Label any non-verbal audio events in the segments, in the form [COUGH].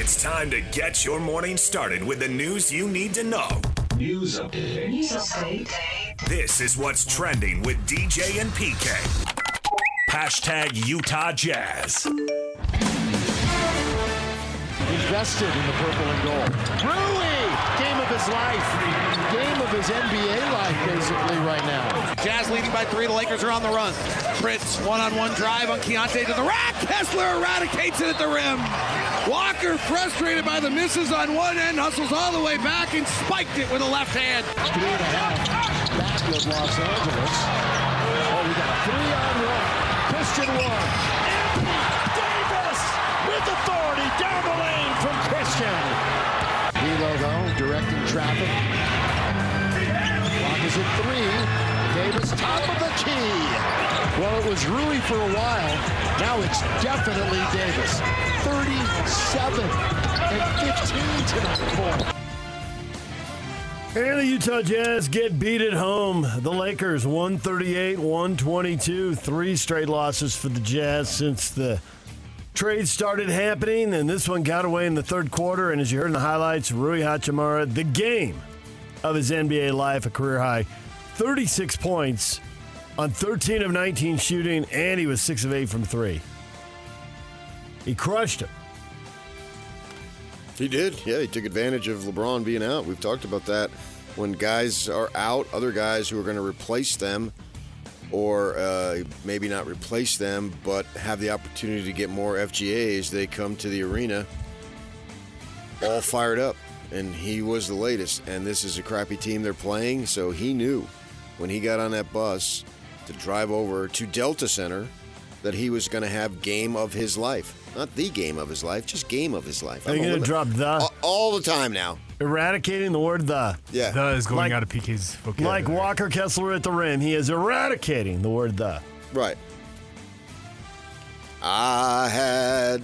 It's time to get your morning started with the news you need to know. News update. News update. This is what's trending with DJ and PK. Hashtag Utah Jazz. invested in the purple and gold. Rui, game of his life, game of his NBA life, basically right now. Jazz leading by three. The Lakers are on the run. Prince one-on-one drive on Keyonte to the rack. Kessler eradicates it at the rim. Walker, frustrated by the misses on one end, hustles all the way back and spiked it with a left hand. Three and a half back with Los Angeles. Oh, we got a three on one. Christian one. Davis with authority down the lane from Christian. D'Lo though directing traffic. At three. Davis top of the key. Well, it was Rui for a while. Now it's definitely Davis. 37 and 15 tonight for. And the Utah Jazz get beat at home. The Lakers 138 122. Three straight losses for the Jazz since the trade started happening. And this one got away in the third quarter. And as you heard in the highlights, Rui Hachimura, the game of his NBA life, a career high 36 points on 13 of 19 shooting. And he was 6 of 8 from three. He crushed him. He did. Yeah, he took advantage of LeBron being out. We've talked about that. When guys are out, other guys who are going to replace them, or uh, maybe not replace them, but have the opportunity to get more FGAs, they come to the arena all fired up. And he was the latest. And this is a crappy team they're playing, so he knew when he got on that bus to drive over to Delta Center that he was going to have game of his life. Not the game of his life, just game of his life. Are you going to drop the? all, all the time now. Eradicating the word the. Yeah. That is going Like- out of PK's vocabulary. Like Walker Kessler at the rim, he is eradicating the word the. Right. I had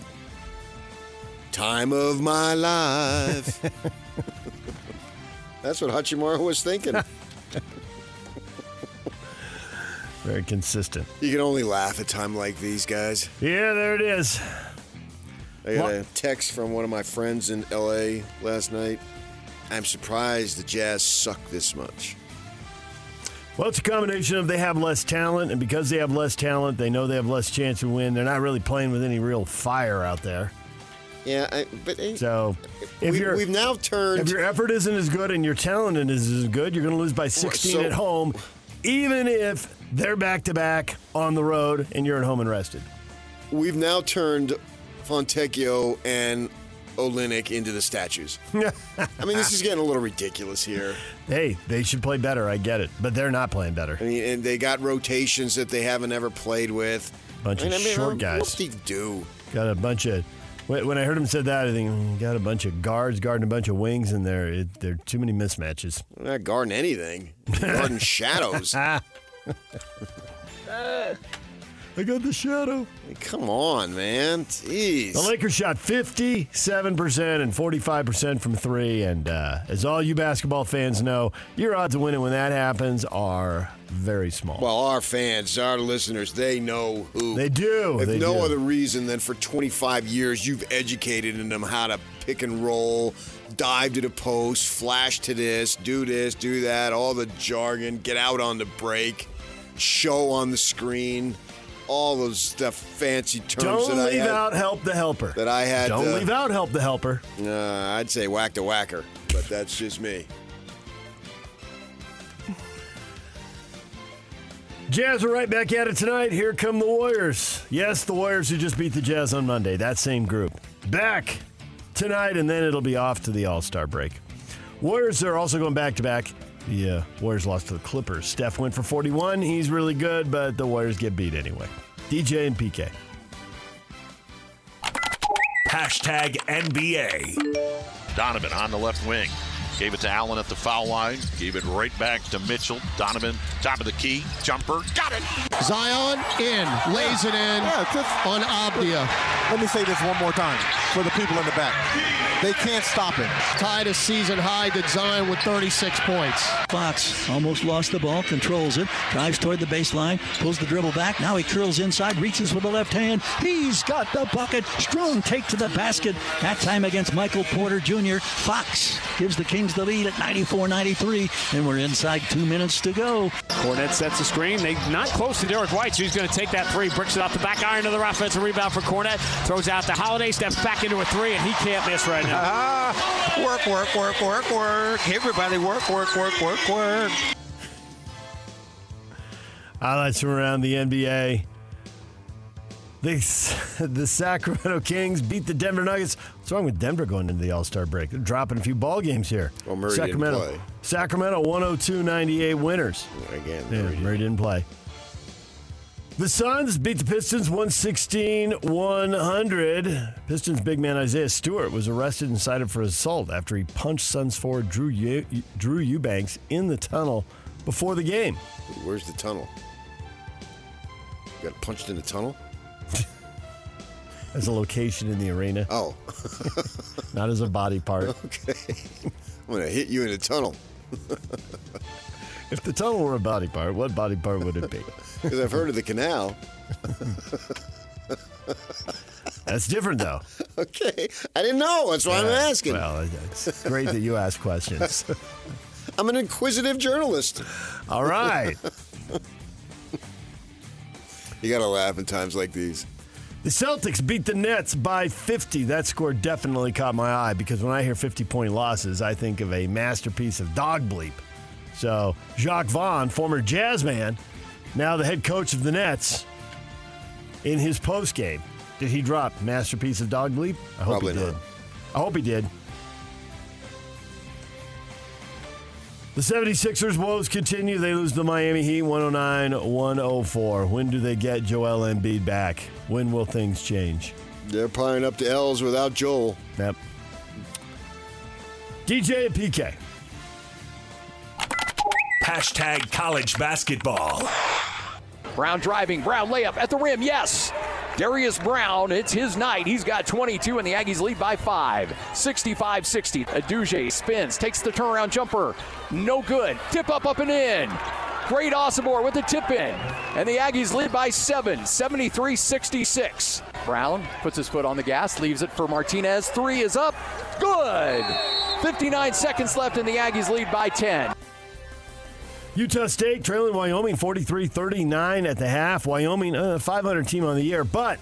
time of my life. [LAUGHS] That's what Hachimura was thinking. Very consistent. You can only laugh at time like these guys. Yeah, there it is. I got a text from one of my friends in LA last night. I'm surprised the Jazz suck this much. Well, it's a combination of they have less talent, and because they have less talent, they know they have less chance to win. They're not really playing with any real fire out there. Yeah, I, but eh, So, if we, your we've now turned. if your effort isn't as good and your talent isn't as good, you're going to lose by 16 so- at home, even if they're back to back on the road and you're at home and rested. we've now turned Fontecchio and Olynyk into the statues. [LAUGHS] I mean, this is getting a little ridiculous here. Hey, they should play better. I get it, but they're not playing better. I mean, and they got rotations that they haven't ever played with. Bunch of I mean, short what guys. do you do? Got a bunch of. When when I heard him said that, I think mm, got a bunch of guards guarding a bunch of wings in there. It, there are too many mismatches. They're not guarding anything. Guarding shadows. [LAUGHS] I got the shadow. come on, man. Jeez. The Lakers shot 57% and 45% from three. And uh, as all you basketball fans know, your odds of winning when that happens are very small. well, our fans, our listeners, they know who. they do. If they no do. other reason than for 25 years, you've educated them how to pick and roll, dive to the post, flash to this, do this, do that, all the jargon, get out on the break, show on the screen, all those stuff, fancy terms Don't that leave I had. out help the helper. that I had, Don't uh, leave out help the helper. Uh, I'd say whack the whacker, but that's just me. Jazz are right back at it tonight. Here come the Warriors. Yes, the Warriors who just beat the Jazz on Monday. That same group. Back tonight, and then it'll be off to the All Star break. Warriors are also going back to back. Uh, Warriors lost to the Clippers. Steph went for 41. He's really good, but the Warriors get beat anyway. DJ and PK. Hashtag NBA. Donovan on the left wing. Gave it to Allen at the foul line. Gave it right back to Mitchell. Donovan, top of the key. Jumper. Got it. Zion in, lays it in on Abdia. Let me say this one more time for the people in the back. They can't stop it. Tied a season high to Zion with 36 points. Fox almost lost the ball, controls it, drives toward the baseline, pulls the dribble back. Now he curls inside, reaches with the left hand. He's got the bucket. Strong take to the basket. That time against Michael Porter Jr. Fox gives the Kings the lead at 94 93, and we're inside two minutes to go. Kornet sets the screen. They not close to Derrick White, so he's going to take that three. Bricks it off the back iron of the offensive rebound for Kornet. Throws out the Holiday, steps back into a three, and he can't miss right now. Ah, work, work, work, work, work. Everybody work, work, work, work, work. Highlights from around the NBA. The, [LAUGHS] the Sacramento Kings beat the Denver Nuggets. What's wrong with Denver going into the All Star break? They're dropping a few ball games here. Well, Murray didn't Sacramento, play. Sacramento 102 98 winners. Again, Yeah, Murray Murray didn't play. The Suns beat the Pistons 116 100. Pistons big man Isaiah Stewart was arrested and cited for assault after he punched Suns forward Drew, Drew Eubanks in the tunnel before the game. Where's the tunnel? You got punched in the tunnel? As a location in the arena, Oh, [LAUGHS] not as a body part. okay. I'm gonna hit you in the tunnel If the tunnel were a body part, what body part would it be? because I've heard of the canal. That's different, though. Okay, I didn't know. That's why I'm asking. Well, it's great that you ask questions. [LAUGHS] I'm an inquisitive journalist. All right. [LAUGHS] You gotta laugh in times like these. The Celtics beat the Nets by 50. That score definitely caught my eye because when I hear 50 point losses, I think of a masterpiece of dog bleep. So, Jacques Vaughn, former jazz man, now the head coach of the Nets, in his post game, did he drop masterpiece of dog bleep? I hope Probably he did. not. I hope he did. The 76ers woes continue. They lose the Miami Heat 109 104. When do they get Joel Embiid back? When will things change? They're piling up the L's without Joel. Yep. DJ and PK. Hashtag college basketball. Brown driving, Brown layup at the rim, yes. Darius Brown, it's his night. He's got 22, and the Aggies lead by five. 65 60. Uduje spins, takes the turnaround jumper. No good. Tip up, up and in. Great Osobor with the tip in. And the Aggies lead by seven, 73 66. Brown puts his foot on the gas, leaves it for Martinez. Three is up. Good. 59 seconds left, and the Aggies lead by 10. Utah State trailing Wyoming 43 39 at the half. Wyoming, uh, 500 team on the year, but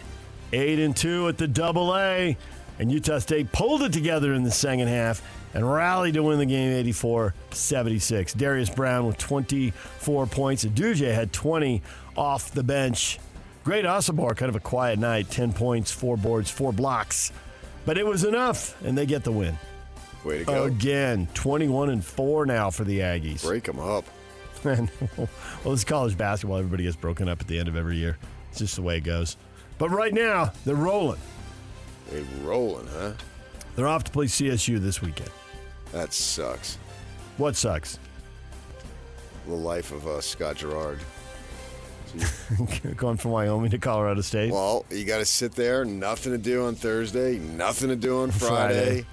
8 and 2 at the double A. And Utah State pulled it together in the second half and rallied to win the game 84 76. Darius Brown with 24 points. Uduje had 20 off the bench. Great Osobor, kind of a quiet night 10 points, 4 boards, 4 blocks. But it was enough, and they get the win. Way to go. Again, 21 and 4 now for the Aggies. Break them up. [LAUGHS] And, well, it's college basketball. Everybody gets broken up at the end of every year. It's just the way it goes. But right now, they're rolling. They're rolling, huh? They're off to play CSU this weekend. That sucks. What sucks? The life of uh, Scott Gerard. [LAUGHS] Going from Wyoming to Colorado State. Well, you got to sit there, nothing to do on Thursday, nothing to do on [LAUGHS] Friday. Friday.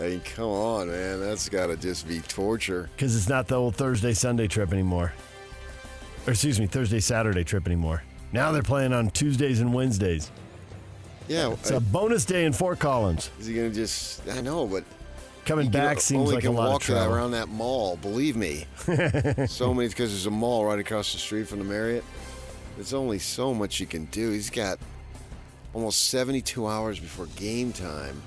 I mean, come on, man. That's got to just be torture. Because it's not the old Thursday Sunday trip anymore. Or excuse me, Thursday Saturday trip anymore. Now they're playing on Tuesdays and Wednesdays. Yeah, It's I- a bonus day in Fort Collins. is he going to just? I know, but Coming back seems like a lot walk of trouble. around that mall. Believe me, [LAUGHS] so many because there's a mall right across the street from the Marriott. There's only so much you can do. He's got almost 72 hours before game time.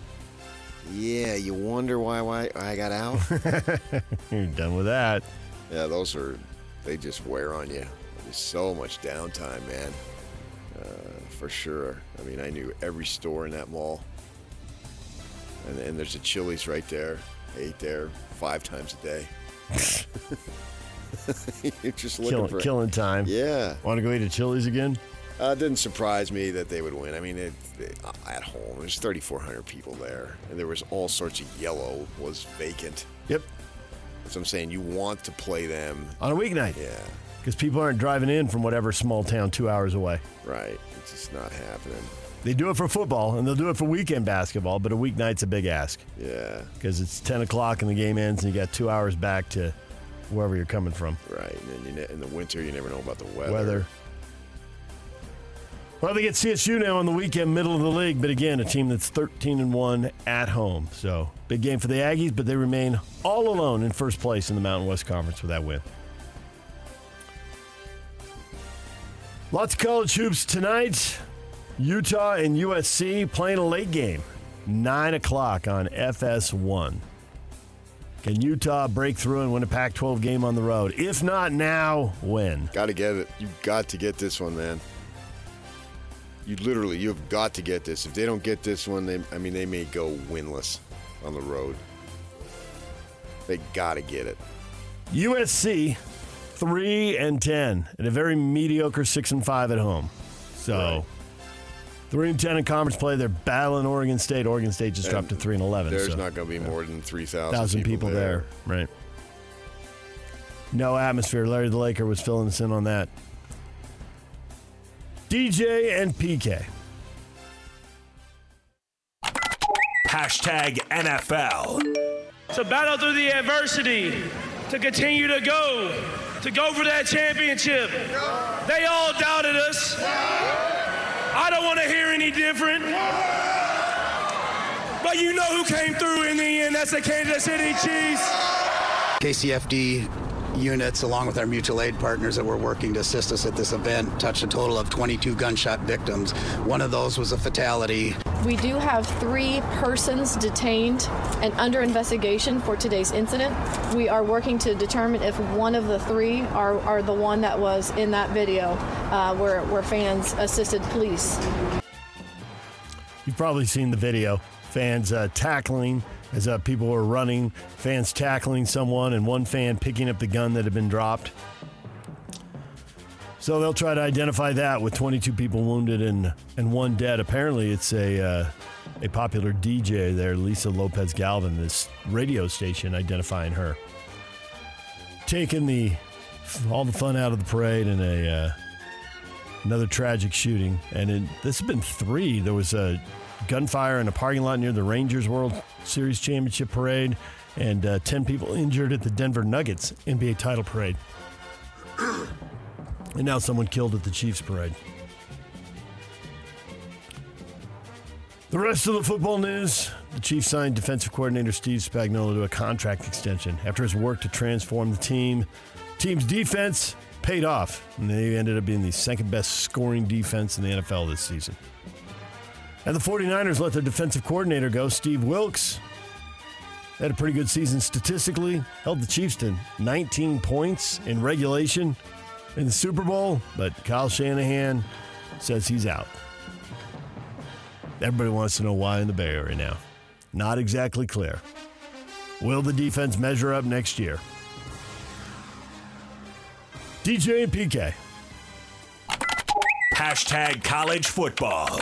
Yeah, you wonder why why I got out. [LAUGHS] You're done with that. Yeah, those are they just wear on you. There's so much downtime, man. Uh, for sure. I mean, I knew every store in that mall, and, and there's a Chili's right there. I ate there five times a day. [LAUGHS] [LAUGHS] You're just looking Killing, for killing time. Yeah, Want to go eat at Chili's again? Uh, it didn't surprise me that they would win. I mean, it, it, at home, there's 3,400 people there, and there was all sorts of yellow was vacant. Yep. That's what I'm saying. You want to play them On a weeknight. Yeah. because people aren't driving in from whatever small town two hours away. Right. It's just not happening. They do it for football and they'll do it for weekend basketball, but a weeknight's a big ask Yeah. because it's 10 o'clock and the game ends and you got two hours back to wherever you're coming from. Right. And then you ne- in the winter, you never know about the weather. Weather. Well, they get CSU now on the weekend, middle of the league, but again, a team that's 13 and 1 at home. So, big game for the Aggies, but they remain all alone in first place in the Mountain West Conference with that win. Lots of college hoops tonight. Utah and USC playing a late game, 9 o'clock on FS1. Can Utah break through and win a Pac 12 game on the road? If not now, when? Got to get it. You've got to get this one, man. You literally, you've got to get this. If they don't get this one, they, I mean, they may go winless on the road. They got to get it. USC, three and ten, and a very mediocre six and five at home. So, three and ten in conference play. They're battling Oregon State. Oregon State just dropped to three and eleven. There's so not going to be more than 3,000 thousand people, there. right? No atmosphere. Larry the Laker was filling us in on that. DJ and PK. Hashtag NFL. to battle through the adversity, to continue to go, to go for that championship. They all doubted us. I don't want to hear any different. But you know who came through in the end. That's the Kansas City Chiefs. KCFD units, along with our mutual aid partners that were working to assist us at this event, touched a total of 22 gunshot victims. One of those was a fatality. We do have three persons detained and under investigation for today's incident. We are working to determine if one of the three are, are the one that was in that video uh, where, where fans assisted police. You've probably seen the video. Fans uh, tackling as uh, people were running, fans tackling someone, and one fan picking up the gun that had been dropped. So they'll try to identify that with 22 people wounded and, and one dead. Apparently, it's a uh, a popular DJ there, Lisa Lopez Galvan, this radio station identifying her. Taking the all the fun out of the parade and a uh, another tragic shooting, and it, this has been three. There was a gunfire in a parking lot near the Rangers World Series Championship parade, and uh, ten people injured at the Denver Nuggets NBA title parade, and now someone killed at the Chiefs parade. The rest of the football news the Chiefs signed defensive coordinator Steve Spagnuolo to a contract extension after his work to transform the team. Team's defense paid off, and they ended up being the second best scoring defense in the NFL this season. And the 49ers let their defensive coordinator go, Steve Wilks. Had a pretty good season statistically, held the Chiefs to 19 points in regulation in the Super Bowl, but Kyle Shanahan says he's out. Everybody wants to know why in the Bay Area now. Not exactly clear. Will the defense measure up next year? DJ and PK. Hashtag college football.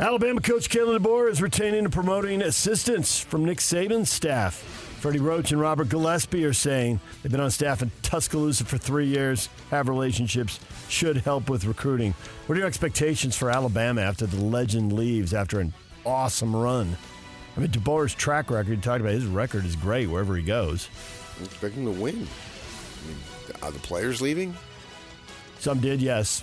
Alabama coach Kalen DeBoer is retaining and promoting assistants from Nick Saban's staff. Freddie Roach and Robert Gillespie are saying they've been on staff in Tuscaloosa for three years, have relationships, should help with recruiting. What are your expectations for Alabama after the legend leaves after an awesome run? I mean, DeBoer's track record, you talked about his record is great wherever he goes. I'm expecting to win. I mean, are the players leaving? Some did, yes.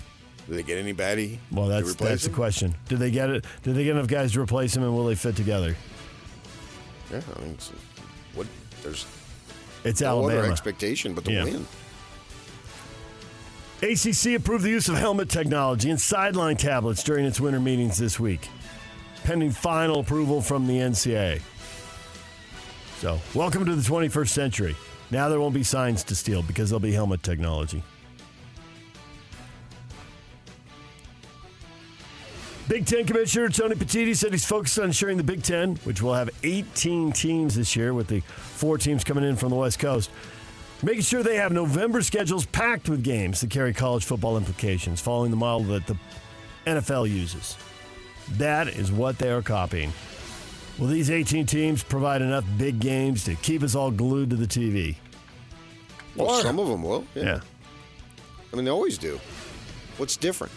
Did they get anybody? Well, that's that's the question. Did they get it? Did they get enough guys to replace him, and will they fit together? Yeah, I mean, it's, what there's It's no Alabama. expectation but the Yeah. win. ACC approved the use of helmet technology and sideline tablets during its winter meetings this week, pending final approval from the NCAA. So, welcome to the 21st century. Now there won't be signs to steal because there'll be helmet technology. Big Ten Commissioner Tony Petitti said he's focused on ensuring the Big Ten, which will have 18 teams this year, with the four teams coming in from the West Coast, making sure they have November schedules packed with games that carry college football implications, following the model that the NFL uses. That is what they are copying. Will these 18 teams provide enough big games to keep us all glued to the TV? Well, Or- some of them will. Yeah. Yeah. I mean, they always do. What's different?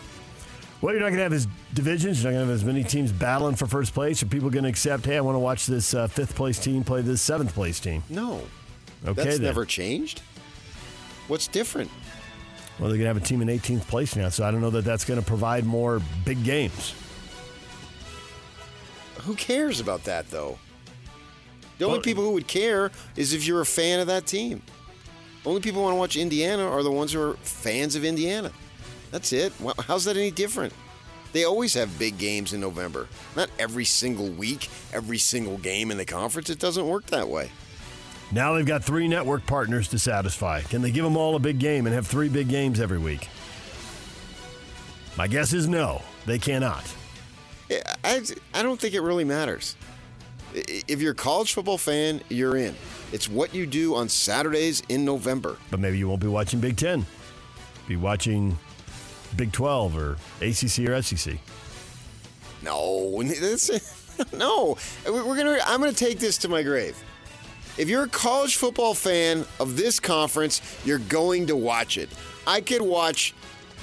Well, you're not going to have as divisions. You're not going to have as many teams battling for first place. Are people going to accept, hey, I want to watch this uh, fifth place team play this seventh place team? No. Okay, That's then. never changed. What's different? Well, they're going to have a team in 18th place now, so I don't know that that's going to provide more big games. Who cares about that, though? The only Well- people who would care is if you're a fan of that team. Only people who want to watch Indiana are the ones who are fans of Indiana. That's it. How's that any different? They always have big games in November. Not every single week, every single game in the conference. It doesn't work that way. Now they've got three network partners to satisfy. Can they give them all a big game and have three big games every week? My guess is no, they cannot. I, I I don't think it really matters. If you're a college football fan, you're in. It's what you do on Saturdays in November. But maybe you won't be watching Big Ten. Be watching Big 12 or ACC or SEC. No, [LAUGHS] [LAUGHS] no. We're gonna. I'm gonna take this to my grave. If you're a college football fan of this conference, you're going to watch it. I could watch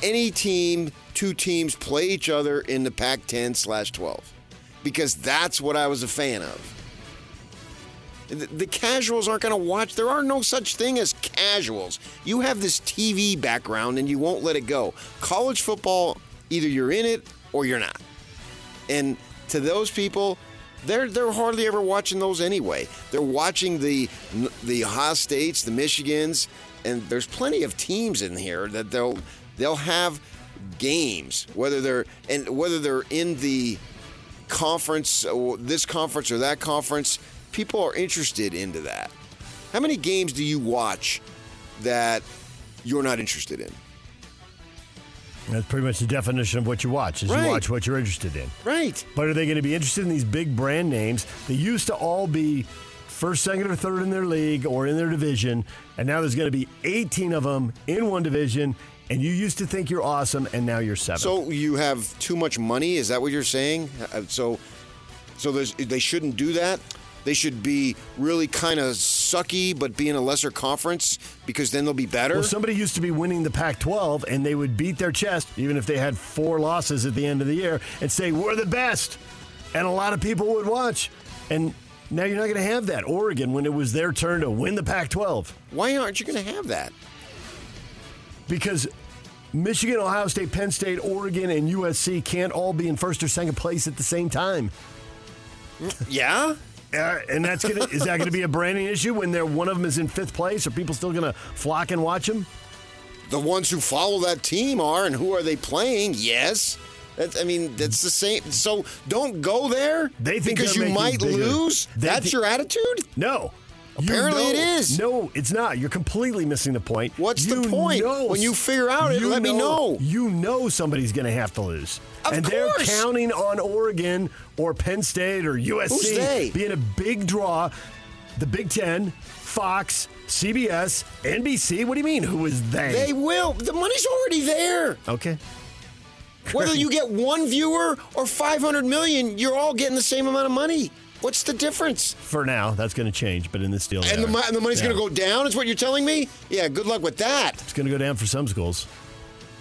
any team, two teams play each other in the Pac-10 slash 12 because that's what I was a fan of. The, the casuals aren't going to watch. There are no such thing as casuals. You have this TV background and you won't let it go. College football, either you're in it or you're not. And to those people, they're they're hardly ever watching those anyway. They're watching the the Ohio States, the Michigans, and there's plenty of teams in here that they'll they'll have games whether they're and whether they're in the conference or this conference or that conference. People are interested into that. How many games do you watch that you're not interested in? That's pretty much the definition of what you watch. Is Right. you watch what you're interested in. Right. But are they going to be interested in these big brand names? They used to all be first, second, or third in their league or in their division, and now there's going to be 18 of them in one division. And you used to think you're awesome, and now you're seven. So you have too much money? Is that what you're saying? Uh, So, so there's, they shouldn't do that. They should be really kind of sucky, but be in a lesser conference because then they'll be better. Well, somebody used to be winning the Pac 12 and they would beat their chest, even if they had four losses at the end of the year, and say, We're the best. And a lot of people would watch. And now you're not going to have that. Oregon, when it was their turn to win the Pac 12. Why aren't you going to have that? Because Michigan, Ohio State, Penn State, Oregon, and USC can't all be in first or second place at the same time. Yeah? Uh, and that's gonna is that gonna be a branding issue when they're one of them is in fifth place? Are people still gonna flock and watch them? The ones who follow that team are, and who are they playing? Yes. That's, I mean, that's the same. So don't go there They think because you might bigger- lose. They That's thi- your attitude? No. You Apparently it know- is. No, it's not. You're completely missing the point. What's the point? know- When you figure out it, you let me know. You know somebody's going to have to lose. Of and course. they're counting on Oregon or Penn State or USC being a big draw. The Big Ten, Fox, CBS, NBC. What do you mean? Who is they? They will. The money's already there. Okay. Whether you get one viewer or 500 million, you're all getting the same amount of money. What's the difference? For now, that's going to change, but in this deal, And the, mo- and the money's Yeah. going to go down, is what you're telling me? Yeah, good luck with that. It's going to go down for some schools.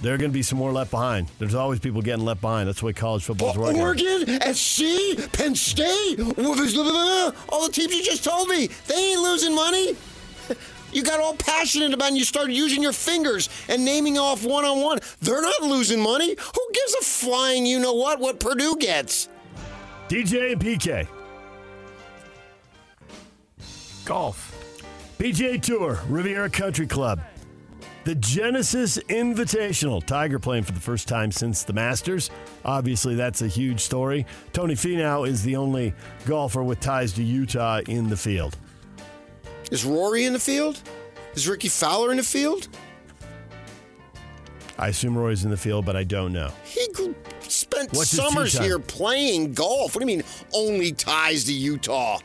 There are going to be some more left behind. There's always people getting left behind. That's the way college football's working. Oregon, SC, Penn State, all the teams you just told me, they ain't losing money. [LAUGHS] You got all passionate about it and you started using your fingers and naming off one on one. They're not losing money. Who gives a flying you know what what Purdue gets? DJ and PK. Golf. PGA Tour, Riviera Country Club. The Genesis Invitational. Tiger playing for the first time since the Masters. Obviously, that's a huge story. Tony Finau is the only golfer with ties to Utah in the field. Is Rory in the field? Is Rickie Fowler in the field? I assume Roy's in the field, but I don't know. He spent What's summers here playing golf. What do you mean only ties to Utah?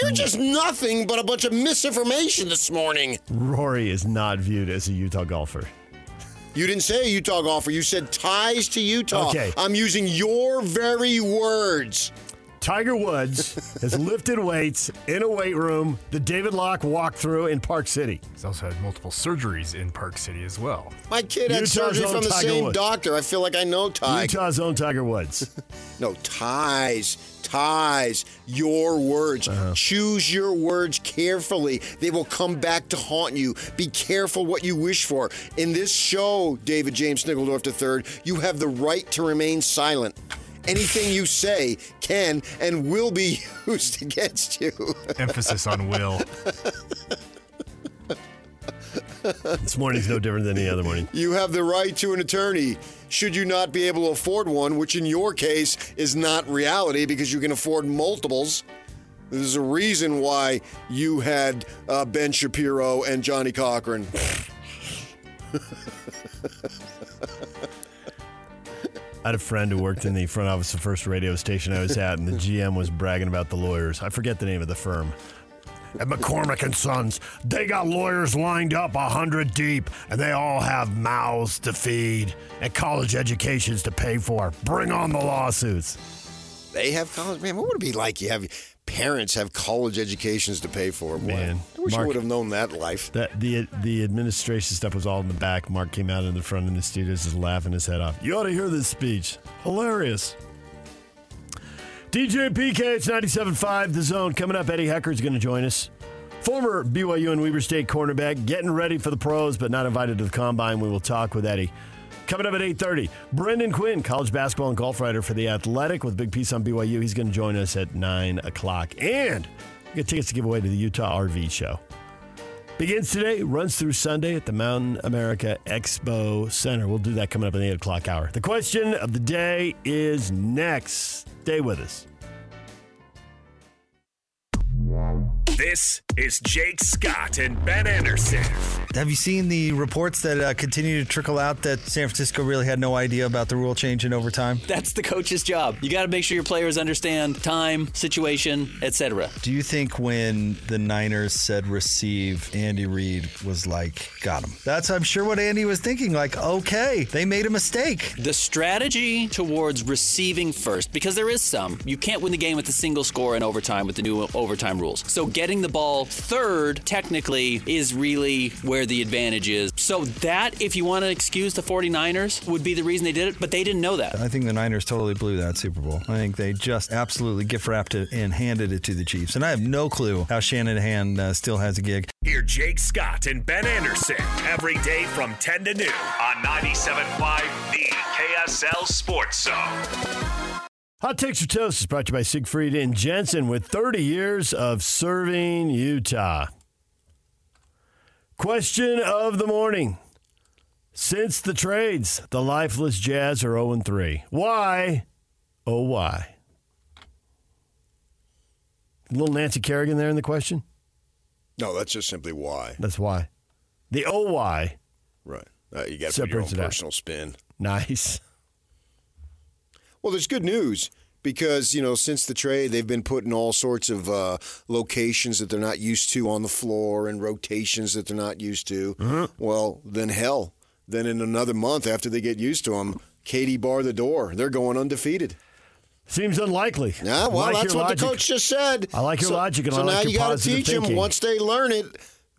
You're just nothing but a bunch of misinformation this morning. Rory is not viewed as a Utah golfer. You didn't say Utah golfer. You said ties to Utah. Okay. I'm using your very words. Tiger Woods has [LAUGHS] lifted weights in a weight room that David Locke walked through in Park City. He's also had multiple surgeries in Park City as well. My kid had Utah's surgery own from the Tiger same Woods. doctor. I feel like I know Ty. Utah's own Tiger Woods. [LAUGHS] No, ties. Ties. Your words. Uh-huh. Choose your words carefully. They will come back to haunt you. Be careful what you wish for. In this show, David James Sniggledorf III, you have the right to remain silent. Anything you say can and will be [LAUGHS] used against you. Emphasis on will. [LAUGHS] this morning's no different than any other morning. You have the right to an attorney. Should you not be able to afford one, which in your case is not reality because you can afford multiples. There's a reason why you had uh, Ben Shapiro and Johnnie Cochran. [LAUGHS] I had a friend who worked in the front office of the first radio station I was at, and the [LAUGHS] GM was bragging about the lawyers. I forget the name of the firm. At McCormick and Sons, they got lawyers lined up a hundred deep, and they all have mouths to feed and college educations to pay for. Bring on the lawsuits. They have college. Man, what would it be like? You have parents have college educations to pay for. Boy, Man, I wish I would have known that life. That the the administration stuff was all in the back. Mark came out in the front in the studios, just laughing his head off. You ought to hear this speech. Hilarious. DJ PK, it's 97.5 The Zone. Coming up, Eddie Heckard's going to join us. Former BYU and Weber State cornerback, getting ready for the pros, but not invited to the combine. We will talk with Eddie. Coming up at 8.30, Brendan Quinn, college basketball and golf writer for The Athletic with big piece on BYU. He's going to join us at 9 o'clock. And get tickets to give away to the Utah RV Show. Begins today, runs through Sunday at the Mountain America Expo Center. We'll do that coming up in the 8 o'clock hour. The question of the day is next. Stay with us. This is Jake Scott and Ben Anderson. Have you seen the reports that uh, continue to trickle out that San Francisco really had no idea about the rule change in overtime? That's the coach's job. You got to make sure your players understand time, situation, etc. Do you think when the Niners said receive, Andy Reid was like, got him? That's, I'm sure, what Andy was thinking. Like, okay, they made a mistake. The strategy towards receiving first, because there is some, you can't win the game with a single score in overtime with the new overtime rules. So getting the ball third, technically, is really where the advantage is. So that, if you want to excuse the 49ers, would be the reason they did it, but they didn't know that. I think the Niners totally blew that Super Bowl. I think they just absolutely gift wrapped it and handed it to the Chiefs. And I have no clue how Shanahan uh, still has a gig. Hear Jake Scott and Ben Anderson every day from 10 to noon on 97.5 The KSL Sports Zone. Hot Takes or Toast is brought to you by Siegfried and Jensen with 30 years of serving Utah. Question of the morning. Since the trades, the lifeless Jazz are 0 3. Why? Oh, why? Little Nancy Kerrigan there in the question? No, that's just simply why. That's why. The oh, why? Right. Uh, you got to put your own it out. personal spin. Nice. Well, there's good news because you know since the trade, they've been put in all sorts of uh, locations that they're not used to on the floor and rotations that they're not used to. Well, then hell, then in another month after they get used to them, Katie bar the door. They're going undefeated. Seems unlikely. Yeah, well, like that's what logic. the coach just said. I like your so, logic and so I like now you gotta positive teach them. Once they learn it,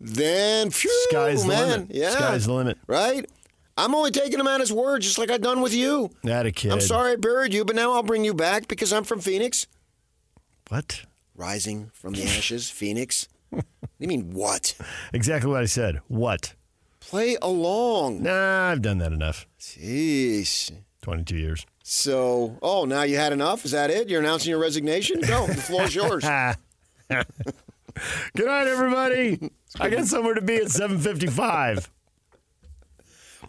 then phew, Sky's the limit. yeah, Sky's the limit. Right. I'm only taking him at his word, just like I've done with you. That a kid. I'm sorry I buried you, but now I'll bring you back because I'm from Phoenix. What? Rising from the ashes, [LAUGHS] Phoenix. What do you mean what? Exactly what I said. What? Play along. Nah, I've done that enough. Jeez. 22 years. So, oh, now you had enough? Is that it? You're announcing your resignation? Go. The floor's yours. [LAUGHS] Good night, everybody. [LAUGHS] I got somewhere to be at 755.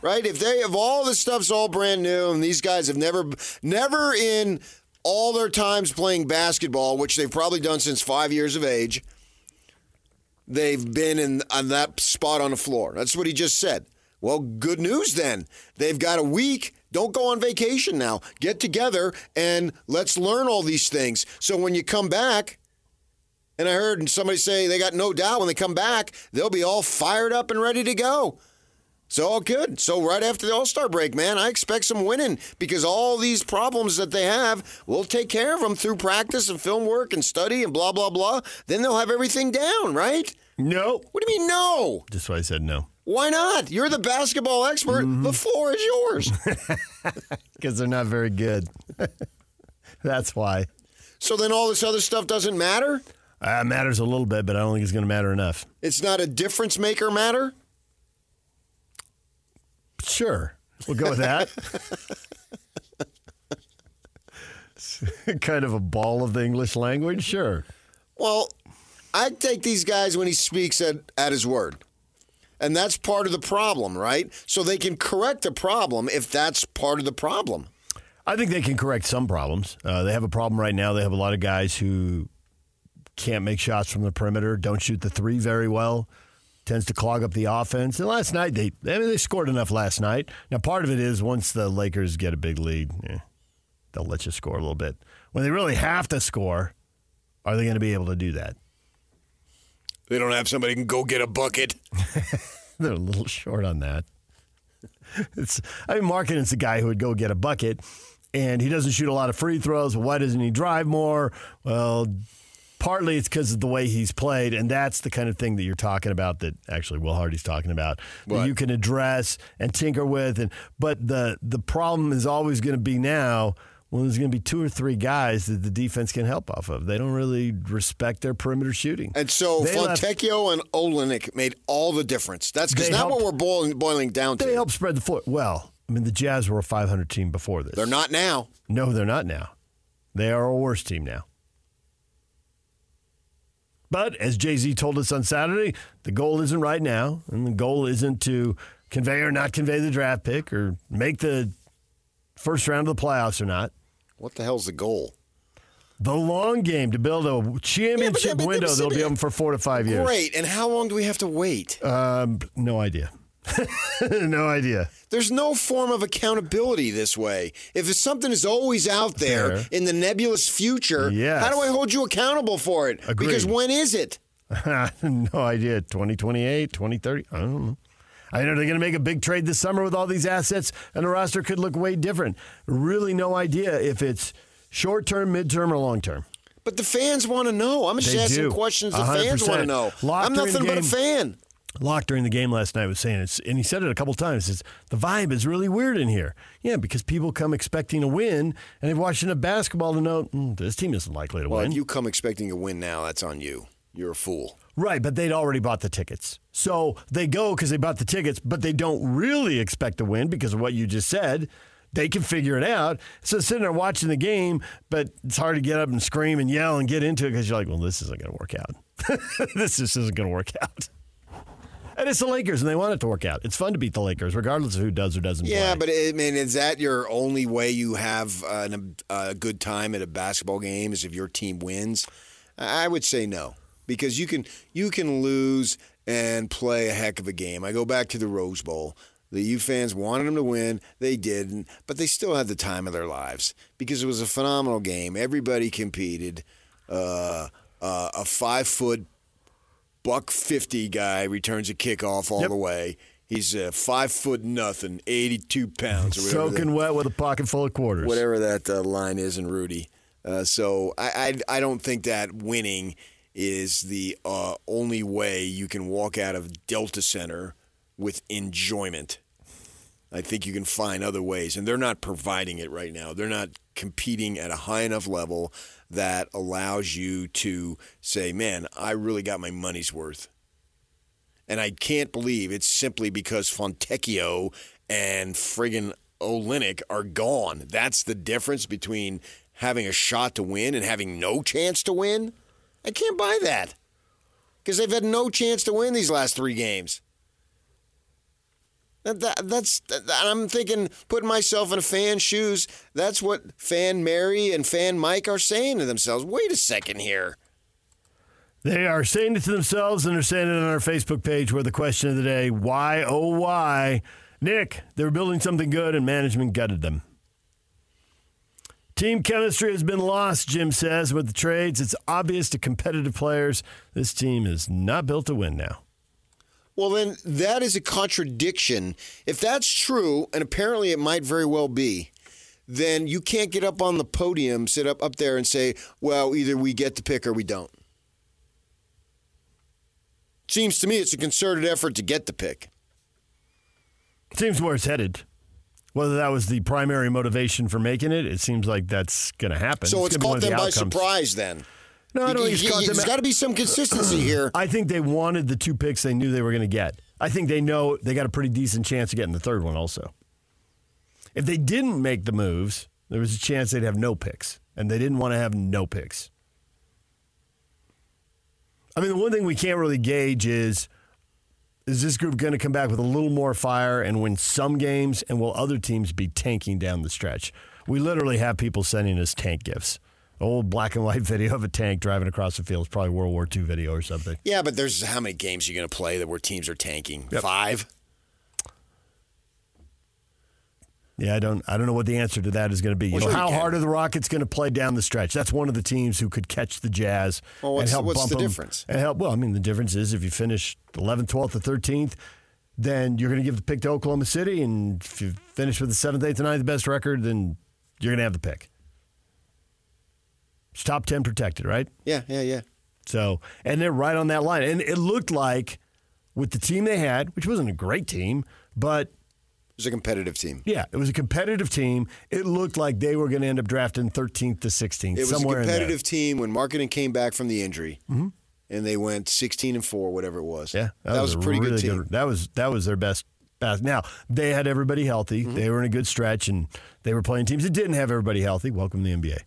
Right? If they if all the stuff's all brand new and these guys have never never in all their times playing basketball, which they've probably done since five years of age, they've been in on that spot on the floor. That's what he just said. Well, good news then. They've got a week. Don't go on vacation now. Get together and let's learn all these things. So when you come back, and I heard somebody say they got no doubt when they come back, they'll be all fired up and ready to go. So all good. So right after the All Star break, man, I expect some winning because all these problems that they have, we'll take care of them through practice and film work and study and blah blah blah. Then they'll have everything down, right? No. What do you mean no? That's why I said no. Why not? You're the basketball expert. The floor is yours. [LAUGHS] Because they're not very good. [LAUGHS] That's why. so then all this other stuff doesn't matter. Uh, matters a little bit, but I don't think it's going to matter enough. It's not a difference maker matter. Sure. We'll go with that. [LAUGHS] kind of a ball of the English language, sure. Well, I take these guys when he speaks at, at his word. And that's part of the problem, right? So they can correct the problem if that's part of the problem. I think they can correct some problems. Uh, they have a problem right now. They have a lot of guys who can't make shots from the perimeter, don't shoot the three very well, tends to clog up the offense. And last night they, I mean, they scored enough last night. Now part of it is once the Lakers get a big lead, eh, they'll let you score a little bit. When they really have to score, are they going to be able to do that? They don't have somebody who can go get a bucket. [LAUGHS] They're a little short on that. [LAUGHS] It's, I mean, Markkanen's the guy who would go get a bucket, and he doesn't shoot a lot of free throws. Why doesn't he drive more? Well, partly it's because of the way he's played, and that's the kind of thing that you're talking about. That actually Will Hardy's talking about that you can address and tinker with. And but the the problem is always going to be now. Well, there's going to be two or three guys that the defense can help off of. They don't really respect their perimeter shooting. And so They left- Fontecchio and Olynyk made all the difference. That's because not what we're boiling, boiling down to. They help spread the floor. Well, I mean, the Jazz were a 500 team before this. They're not now. No, they're not now. They are a worse team now. But as Jay Z told us on Saturday, the goal isn't right now, and the goal isn't to convey or not convey the draft pick or make the first round of the playoffs or not. What the hell's the goal? The long game to build a championship but- window but- that'll be open for four to five years. Great. And how long do we have to wait? Um, no idea. [LAUGHS] no idea. There's no form of accountability this way. If something is always out there in the nebulous future, Yes. how do I hold you accountable for it? Agreed. Because when is it? [LAUGHS] no idea. 2028, 2030. I don't know. I know they're going to make a big trade this summer with all these assets, and the roster could look way different. Really, no idea if it's short term, mid term, or long term. But the fans want to know. I'm just They asking do. questions the fans 100%. want to know. Locked I'm nothing but a fan. Locke during the game last night was saying it's, and he said it a couple times. It's the vibe is really weird in here. Yeah, because people come expecting a win, and they've watched enough basketball to know "Mm, this team isn't likely to Well, win. Well, if you come expecting a win now, that's on you. You're a fool. Right, but they'd already bought the tickets. So they go because they bought the tickets, but they don't really expect to win because of what you just said. They can figure it out. So sitting there watching the game, but it's hard to get up and scream and yell and get into it because you're like, well, this isn't going to work out. [LAUGHS] this just isn't going to work out. And it's the Lakers, and they want it to work out. It's fun to beat the Lakers, regardless of who does or doesn't Yeah, play. but I mean, is that your only way you have uh, an, a good time at a basketball game? Is if your team wins? I would say no, because you can you can lose and play a heck of a game. I go back to the Rose Bowl. The U fans wanted them to win. They didn't, but they still had the time of their lives because it was a phenomenal game. Everybody competed. Uh, uh, a five foot buck fifty guy returns a kickoff all the way. He's uh, five foot nothing, eighty two pounds, or. Soaking that- wet with a pocket full of quarters. whatever that uh, line is in Rudy. Uh, so I, I I don't think that winning is the uh, only way you can walk out of Delta Center with enjoyment. I think you can find other ways, and they're not providing it right now. They're not competing at a high enough level that allows you to say, "Man, I really got my money's worth." And I can't believe it's simply because Fontecchio and friggin' Olynyk are gone. That's the difference between having a shot to win and having no chance to win. I can't buy that because they've had no chance to win these last three games. That, that, that's that, I'm thinking, putting myself in a fan's shoes. That's what fan Mary and fan Mike are saying to themselves. Wait a second here. They are saying it to themselves and they're saying it on our Facebook page where the question of the day, why, oh, why? Nick, they were building something good and management gutted them. Team chemistry has been lost, Jim says, with the trades. It's obvious to competitive players this team is not built to win now. Well, then that is a contradiction. If that's true, and apparently it might very well be, then you can't get up on the podium, sit up up there, and say, "Well, either we get the pick or we don't." Seems to me it's a concerted effort to get the pick. Seems where it's headed. Whether that was the primary motivation for making it, it seems like that's going to happen. So it's, one caught them by surprise then. No, I don't think it's caught them. There's got to be some consistency here. [CLEARS THROAT] I think they wanted the two picks they knew they were going to get. I think they know they got a pretty decent chance of getting the third one also. If they didn't make the moves, there was a chance they'd have no picks, and they didn't want to have no picks. I mean, the one thing we can't really gauge is is this group going to come back with a little more fire and win some games, and will other teams be tanking down the stretch? We literally have people sending us tank gifts. Old black and white [LAUGHS] video of a tank driving across the field. It's probably World War II video or something. Yeah, but there's how many games you're you going to play that where teams are tanking? Five. Yeah, I don't. I don't know what the answer to that is going to be. You Well, know, sure how hard are the Rockets going to play down the stretch? That's one of the teams who could catch the Jazz Well, and help what's bump the them difference? And help. Well, I mean, the difference is if you finish 11th, 12th, or 13th, then you're going to give the pick to Oklahoma City, and if you finish with the seventh, eighth, and ninth best record, then you're going to have the pick. It's top 10 protected, right? Yeah, yeah, yeah. So, and they're right on that line. And it looked like with the team they had, which wasn't a great team, but It was a competitive team. yeah, it was a competitive team. It looked like they were going to end up drafting 13th to 16th, It was somewhere a competitive team when Markkanen came back from the injury, Mhm. and they went 16 and four, whatever it was. Yeah, that, was, a pretty really good team. That was that was their best. best. Now they had everybody healthy. Mm-hmm. They were in a good stretch, and they were playing teams that didn't have everybody healthy. Welcome to the NBA.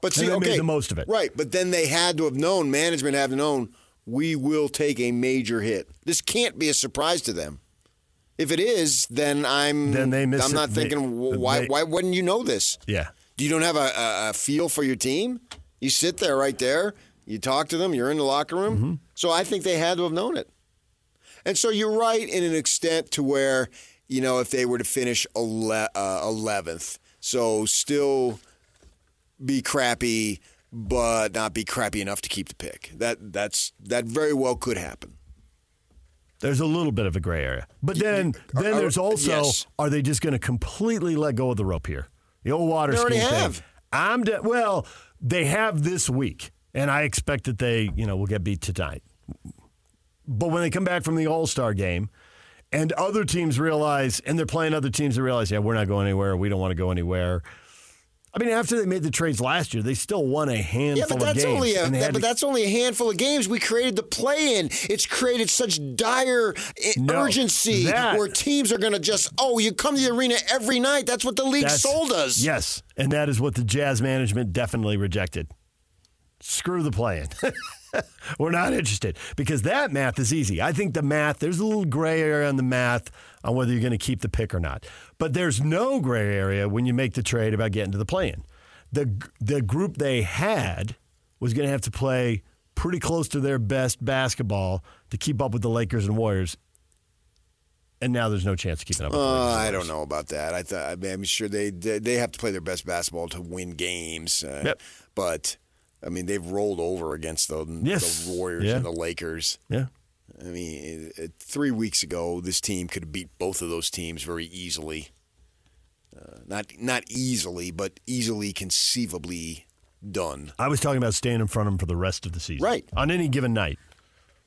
But see, they okay, made the most of it. Right, but then they had to have known, management had to have known, we will take a major hit. This can't be a surprise to them. If it is, then I'm Then they miss I'm not They- thinking "Wh- why they- why wouldn't you know this? Yeah. Do you don't have a, a, a feel for your team? You sit there right there, you talk to them, you're in the locker room. Mm-hmm. So I think they had to have known it. And so you're right in an extent to where, you know, if they were to finish ele- uh, 11th, so still be crappy, but not be crappy enough to keep the pick. That that's that very well could happen. There's a little bit of a gray area, but then then are- there's also yes. are they just going to completely let go of the rope here? The old water They already skiing thing. have. I'm de- well, they have this week, and I expect that they you know will get beat tonight. But when they come back from the All Star game, and other teams realize, and they're playing other teams that realize, yeah, we're not going anywhere. We don't want to go anywhere. I mean, after they made the trades last year, they still won a handful Yeah, but that's of games. only a that, but to- that's only a handful of games. We created the play-in. It's created such dire eh, No, urgency that- where teams are going to just oh, you come to the arena every night. That's what the league That's- sold us. Yes, and that is what the Jazz management definitely rejected. Screw the plan. [LAUGHS] We're not interested because that math is easy. I think the math, there's a little gray area on the math on whether you're going to keep the pick or not. But there's no gray area when you make the trade about getting to the play-in. The, the group they had was going to have to play pretty close to their best basketball to keep up with the Lakers and Warriors. And now there's no chance of keeping up with the Uh. I don't know about that. I thought I mean, I'm sure they they they have to play their best basketball to win games. Uh, Yep. But I mean, they've rolled over against the, Yes. the Warriors Yeah. and the Lakers. Yeah. I mean, three weeks ago, this team could have beat both of those teams very easily. Uh, not not easily, but easily conceivably done. I was talking about staying in front of them for the rest of the season. Right. On any given night.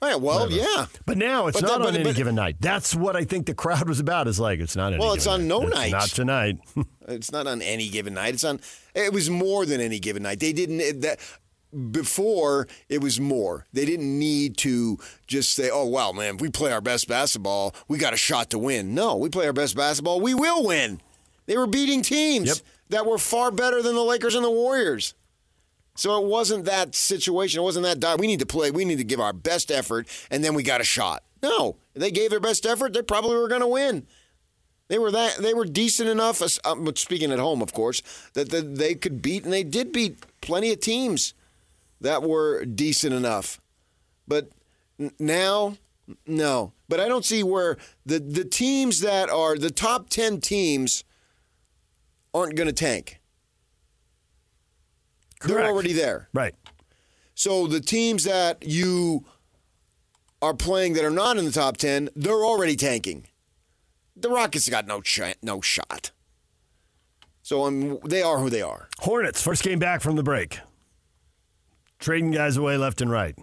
Right, well, Whatever. yeah. But now it's But not that- on but- any but- given night. That's what I think the crowd was about. Is like it's not. Any Well, it's given on no It's night. Not tonight. [LAUGHS] It's not on any given night. It's on. It was more than any given night. They didn't that before. It was more. They didn't need to just say, "Oh, well, man, if we play our best basketball, we got a shot to win." No, we play our best basketball, we will win. They were beating teams that were far better than the Lakers and the Warriors. So it wasn't that situation. It wasn't that dire. We need to play. We need to give our best effort, and then we got a shot. No, they gave their best effort. They probably were going to win. They were that. They were decent enough. um, speaking at home, of course, that, that they could beat, and they did beat plenty of teams that were decent enough. But now, no. But I don't see where the the teams that are the top ten teams aren't going to tank. They're already there. Right. So the teams that you are playing that are not in the top 10, they're already tanking. The Rockets got no ch- no shot. So um, they are who they are. Hornets, first game back from the break. Trading guys away left and right.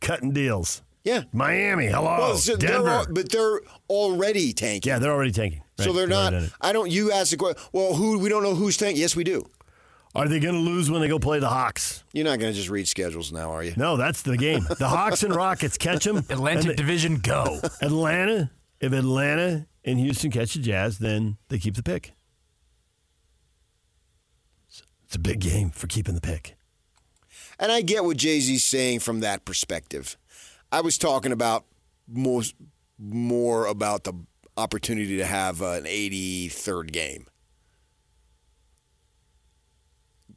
Cutting deals. Yeah. Miami, hello. Well, so they're Denver. but they're already tanking. yeah, they're already tanking. so they're they've already not. I don't. You ask the question. Well, who? We don't know who's tanking. Yes, we do. Are they going to lose when they go play the Hawks? You're not going to just read schedules now, are you? No, that's the game. The Hawks and Rockets catch them. Atlantic Division, go. Atlanta. If Atlanta and Houston catch the Jazz, then they keep the pick. It's a big game for keeping the pick. And I get what Jay Z's saying from that perspective. I was talking about more, more about the opportunity to have an 83rd game.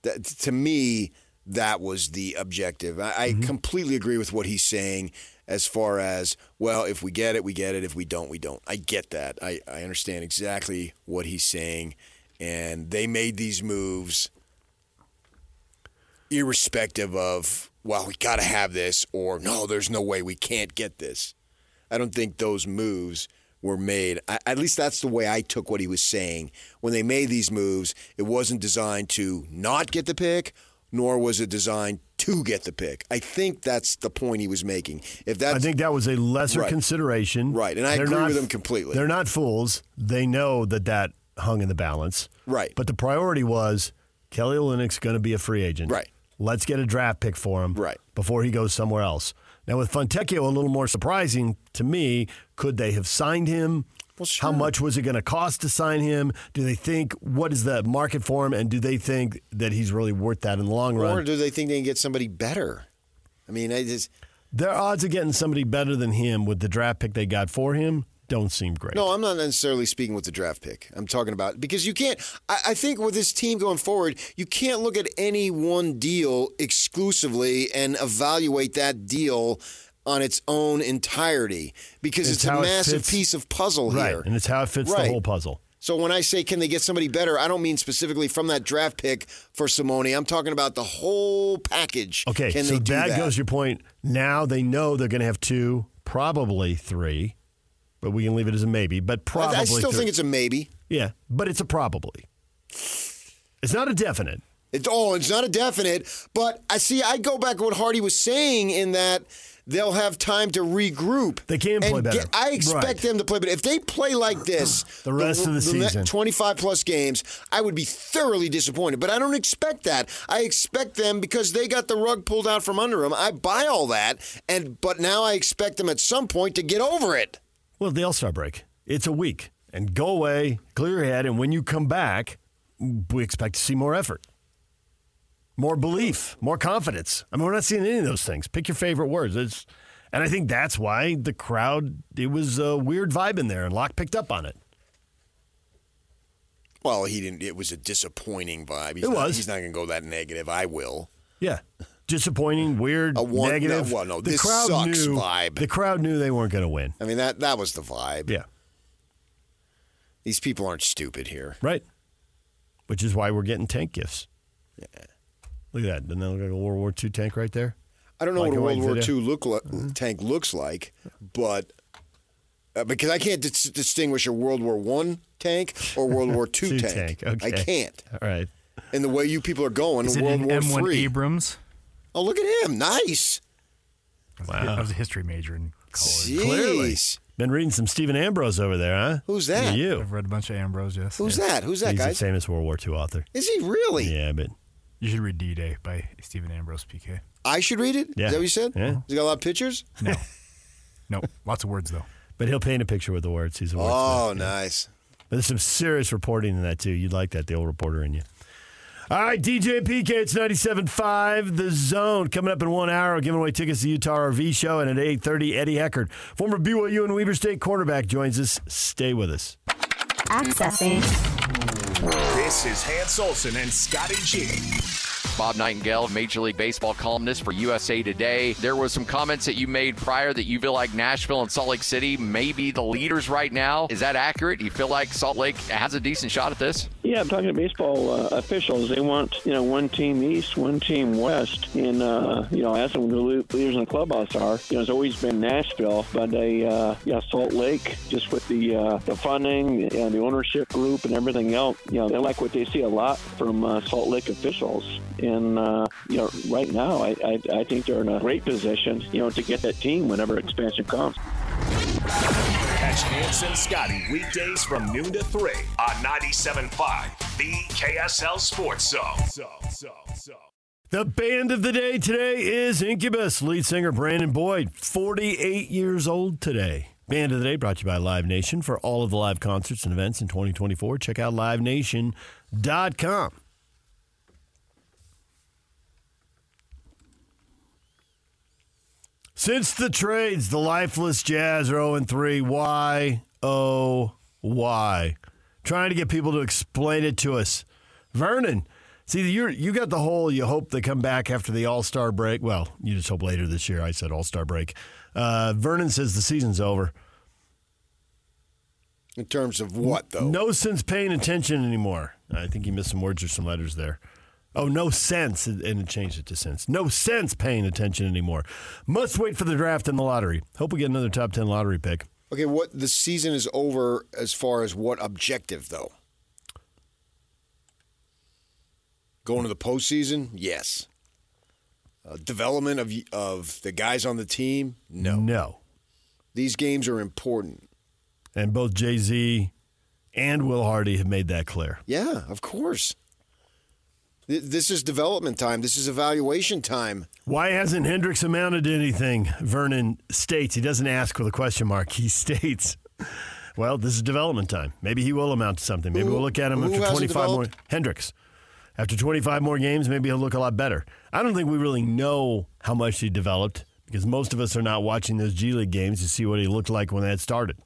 That, to me, that was the objective. I, I mm-hmm. completely agree with what he's saying as far as, well, if we get it, we get it. If we don't, we don't. I get that. I, I understand exactly what he's saying. And they made these moves irrespective of, well, we got to have this, or no, there's no way we can't get this. I don't think those moves were made. I, at least that's the way I took what he was saying. When they made these moves, it wasn't designed to not get the pick, nor was it designed to get the pick. I think that's the point he was making. If that's, I think that was a lesser Right. consideration. Right, and I They're agree not- with him completely. They're not fools. They know that that hung in the balance. Right. But the priority was Kelly Olynyk's going to be a free agent. Right. Let's get a draft pick for him. Right. Before he goes somewhere else. Now with Fontecchio, a little more surprising to me. Could they have signed him? Well, How much was it going to cost to sign him? Do they think what is the market for him, and do they think that he's really worth that in the long run? or do they think they can get somebody better? I mean, I just Their odds of getting somebody better than him with the draft pick they got for him don't seem great. No, I'm not necessarily speaking with the draft pick. I'm talking about because you can't. I, I think with this team going forward, you can't look at any one deal exclusively and evaluate that deal on its own entirety because It's it's, a it massive fits- piece of puzzle right, here. and it's how it fits the whole puzzle. So when I say can they get somebody better, I don't mean specifically from that draft pick for Simone. I'm talking about the whole package. Okay, can so they do that, that? goes your point. Now they know they're going to have two, probably three, but we can leave it as a maybe. But probably, I, still three. think it's a maybe. yeah, but it's a probably. It's not a definite. It's oh, it's not a definite, but I see. I go back to what Hardy was saying in that they'll have time to regroup. They can play better. get- I expect Right. them to play, but if they play like [CLEARS THROAT] this The rest of the ne- season. 25 plus games, I would be thoroughly disappointed. But I don't expect that. I expect them because they got the rug pulled out from under them. I buy all that, and but now I expect them at some point to get over it. Well, the All Star break. It's a week, and go away, clear your head, and when you come back, we expect to see more effort, more belief, more confidence. I mean, we're not seeing any of those things. Pick your favorite words. It's, and I think that's why the crowd. It was a weird vibe in there, and Locke picked up on it. Well, he didn't. It was a disappointing vibe. He's It not, was. He's not going to go that negative. I will. Yeah. Disappointing, weird, A one- negative. no, well, no, the this crowd sucks knew, vibe. The crowd knew they weren't going to win. I mean that that was the vibe. Yeah. These people aren't stupid here. Right. Which is why we're getting tank gifts. Yeah. Look at that. Doesn't that look like a World War II tank right there? I don't know Black what a World War video. II look li- Mm-hmm. tank looks like, but uh, because I can't dis- distinguish a World War One tank or World War [LAUGHS] II Two tank. tank, okay. I can't. All right. And the way you people are going, Is it World an War M1 Three. Abrams? Oh, look at him! Nice. Wow. I was a history major in college. Clearly. Jeez. Been reading some Stephen Ambrose over there, huh? Who's that? You. I've read a bunch of Ambrose, yes. Who's that? Who's that, guy? He's a famous World War II author. Is he really? Yeah, but You should read D-Day by Stephen Ambrose, PK. I should read it. Is Yeah. that what you said? Yeah. Has he got a lot of pictures? No. [LAUGHS] no, lots of words, though. but he'll paint a picture with the words. He's a wordsmith. Oh, yeah. nice. But there's some serious reporting in that too. You'd like that, the old reporter in you. All right, DJ PK, it's 97.5, The Zone. Coming up in one hour, we're giving away tickets to the Utah RV Show. And at 8.30, Eddie Heckard, former BYU and Weber State cornerback, joins us. Stay with us. Accessing. This is Hans Olsen and Scotty G. Bob Nightingale, Major League Baseball columnist for USA Today. There was some comments that you made prior that you feel like Nashville and Salt Lake City may be the leaders right now. Is that accurate? You feel like Salt Lake has a decent shot at this? Yeah, I'm talking to baseball uh, officials. They want you know one team East, one team West, and uh, you know as the leaders in the clubhouse are. You know, it's always been Nashville, but they uh, yeah Salt Lake just with the uh, the funding and the ownership group and everything else. You know, they like what they see a lot from uh, Salt Lake officials, and uh, you know right now I, I I think they're in a great position you know to get that team whenever expansion comes. Catch Hans and Scotty weekdays from noon to 3 on 97.5, the KSL Sports Zone. So, so, so. The band of the day today is Incubus. Lead singer Brandon Boyd, 48 years old today. Band of the day brought to you by Live Nation. For all of the live concerts and events in 2024, check out livenation.com. Since the trades, the lifeless Jazz are 0 3. Why? Oh, why? Trying to get people to explain it to us. Vernon, see, you you got the whole you hope they come back after the All Star break. Well, you just hope later this year. I said All Star break. Uh, Vernon says the season's over. In terms of what, though? No sense paying attention anymore. I think he missed some words or some letters there. Oh, no sense, and it changed it to sense. No sense paying attention anymore. Must wait for the draft and the lottery. Hope we get another top 10 lottery pick. Okay, what the season is over as far as what objective, though? Going to the postseason? Yes. Uh, development of of the guys on the team? No. No. These games are important. And both Jay Z and Will Hardy have made that clear. Yeah, of course. Th- This is development time. This is evaluation time. Why hasn't Hendricks amounted to anything? Vernon states. He doesn't ask with a question mark. He [LAUGHS] states, well, this is development time. Maybe he will amount to something. Maybe Who- we'll look at him after hasn't 25 more. Hendricks. After 25 more games, maybe he'll look a lot better. I don't think we really know how much he developed because most of us are not watching those G League games to see what he looked like when that started.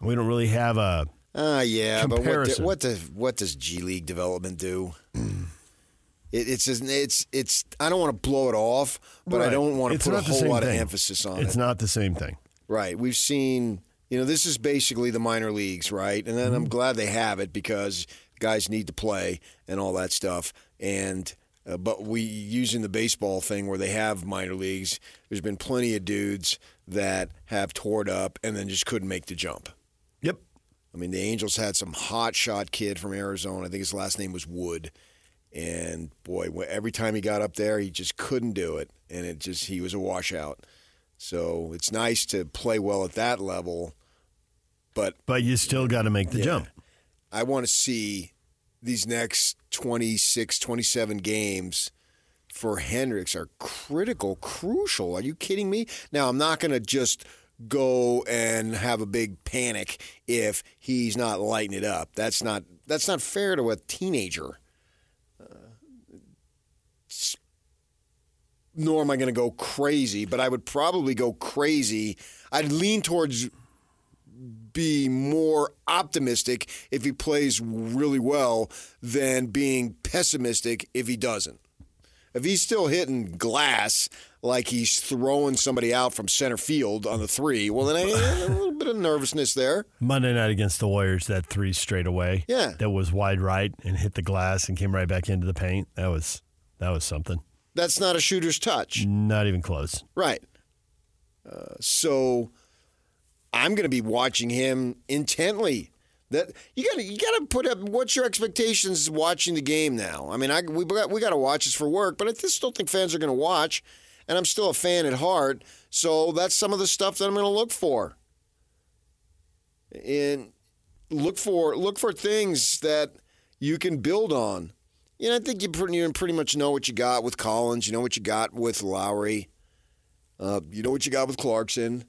We don't really have a Ah, yeah, but what, do, what does what does G League development do? It, it's it's it's. I don't want to blow it off, but I don't want to It's put a whole lot thing. of emphasis on It's it. It's not the same thing. Right. We've seen, you know, this is basically the minor leagues, right? And then Mm-hmm. I'm glad they have it because guys need to play and all that stuff. And uh, but we using the baseball thing where they have minor leagues. There's been plenty of dudes that have tore it up and then just couldn't make the jump. Yep. I mean, the Angels had some hot shot kid from Arizona. I think his last name was Wood. And boy, every time he got up there, he just couldn't do it. And it just, he was a washout. So it's nice to play well at that level. But But you still got to make the Yeah. jump. I want to see these next 26, 27 games for Hendricks are critical, crucial. Are you kidding me? Now, I'm not going to just go and have a big panic if he's not lighting it up. That's not that's not fair to a teenager. Uh, s- nor am I going to go crazy, but I would probably go crazy. I'd lean towards be more optimistic if he plays really well than being pessimistic if he doesn't. If he's still hitting glass like he's throwing somebody out from center field on the three, well, then I, a little bit of nervousness there. Monday night against the Warriors, that three straight away. Yeah. That was wide right and hit the glass and came right back into the paint. That was that was something. That's not a shooter's touch. Not even close. Right. Uh, so I'm going to be watching him intently. That you got to you got to put up. What's your expectations watching the game now? I mean, I we got we got to watch this for work, but I just don't think fans are going to watch, and I'm still a fan at heart. So that's some of the stuff that I'm going to look for. And look for look for things that you can build on. You know, I think you pretty, you pretty much know what you got with Collins. You know what you got with Lowry. Uh, you know what you got with Clarkson.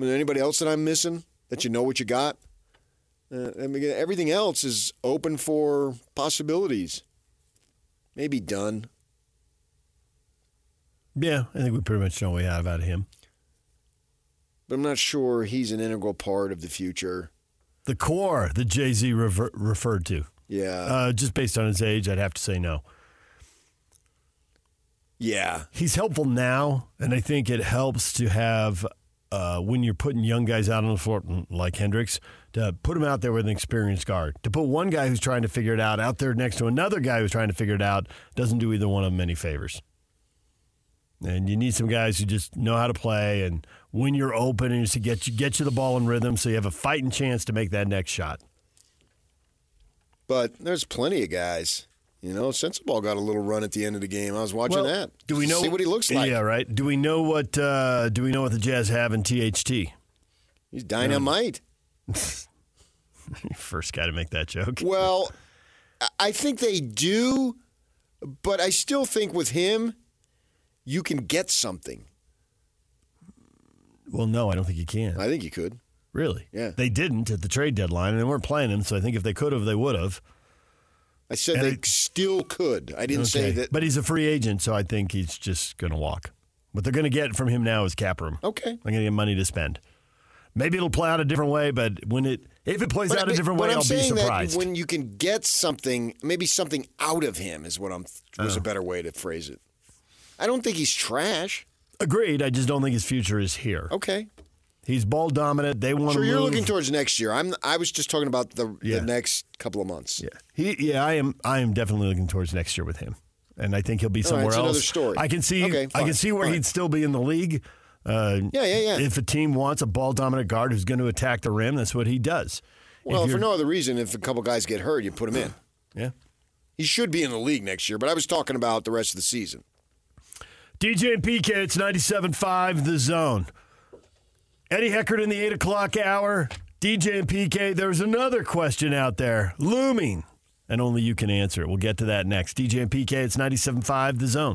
Anybody else that I'm missing that you know what you got? Uh, I mean, everything else is open for possibilities. Maybe done. Yeah, I think we pretty much know what we have out of him. But I'm not sure he's an integral part of the future. The core that Jay Z refer- referred to. Yeah. Uh, just based on his age, I'd have to say no. Yeah. He's helpful now, and I think it helps to have uh, when you're putting young guys out on the floor like Hendricks to put him out there with an experienced guard. To put one guy who's trying to figure it out out there next to another guy who's trying to figure it out doesn't do either one of them any favors. And you need some guys who just know how to play, and when you're open, and just to get you get you the ball in rhythm, so you have a fighting chance to make that next shot. But there's plenty of guys. You know, Sensabaugh got a little run at the end of the game. I was watching Well, that. Do we know See what he looks like. Yeah, right. Do we know what? Uh, do we know what the Jazz have in THT? He's dynamite. [LAUGHS] First guy to make that joke. Well, I- I think they do, but I still think with him, you can get something. Well, no, I don't think you can. I think you could. Really? Yeah. They didn't at the trade deadline, and they weren't playing him. So I think if they could have, they would have. I said And they it- still could. I didn't say that. But he's a free agent, so I think he's just going to walk. What they're going to get from him now is cap room. Okay. I'm going to get money to spend. Maybe it'll play out a different way, but when it if it plays But- out a different way, I'm I'll be surprised. when you can get something, maybe something out of him is what I'm was Oh. a better way to phrase it. I don't think he's trash. Agreed. I just don't think his future is here. Okay. He's ball dominant. They want Sure, to you're move. looking towards next year. I'm. I was just talking about the, Yeah. the next couple of months. Yeah. He, yeah, I am. I am definitely looking towards next year with him, and I think he'll be somewhere it's else. another story. I can see. Okay, I can see where All he'd still be in the league. Uh, Yeah, yeah, yeah. If a team wants a ball dominant guard who's going to attack the rim, that's what he does. Well, If for no other reason, if a couple guys get hurt, you put him in. [CLEARS THROAT] Yeah. He should be in the league next year, but I was talking about the rest of the season. DJ and PK, it's 97.5 The Zone. Eddie Heckard in the 8 o'clock hour. DJ and PK, there's another question out there looming, and only you can answer it. We'll get to that next. DJ and PK, it's 97.5 The Zone.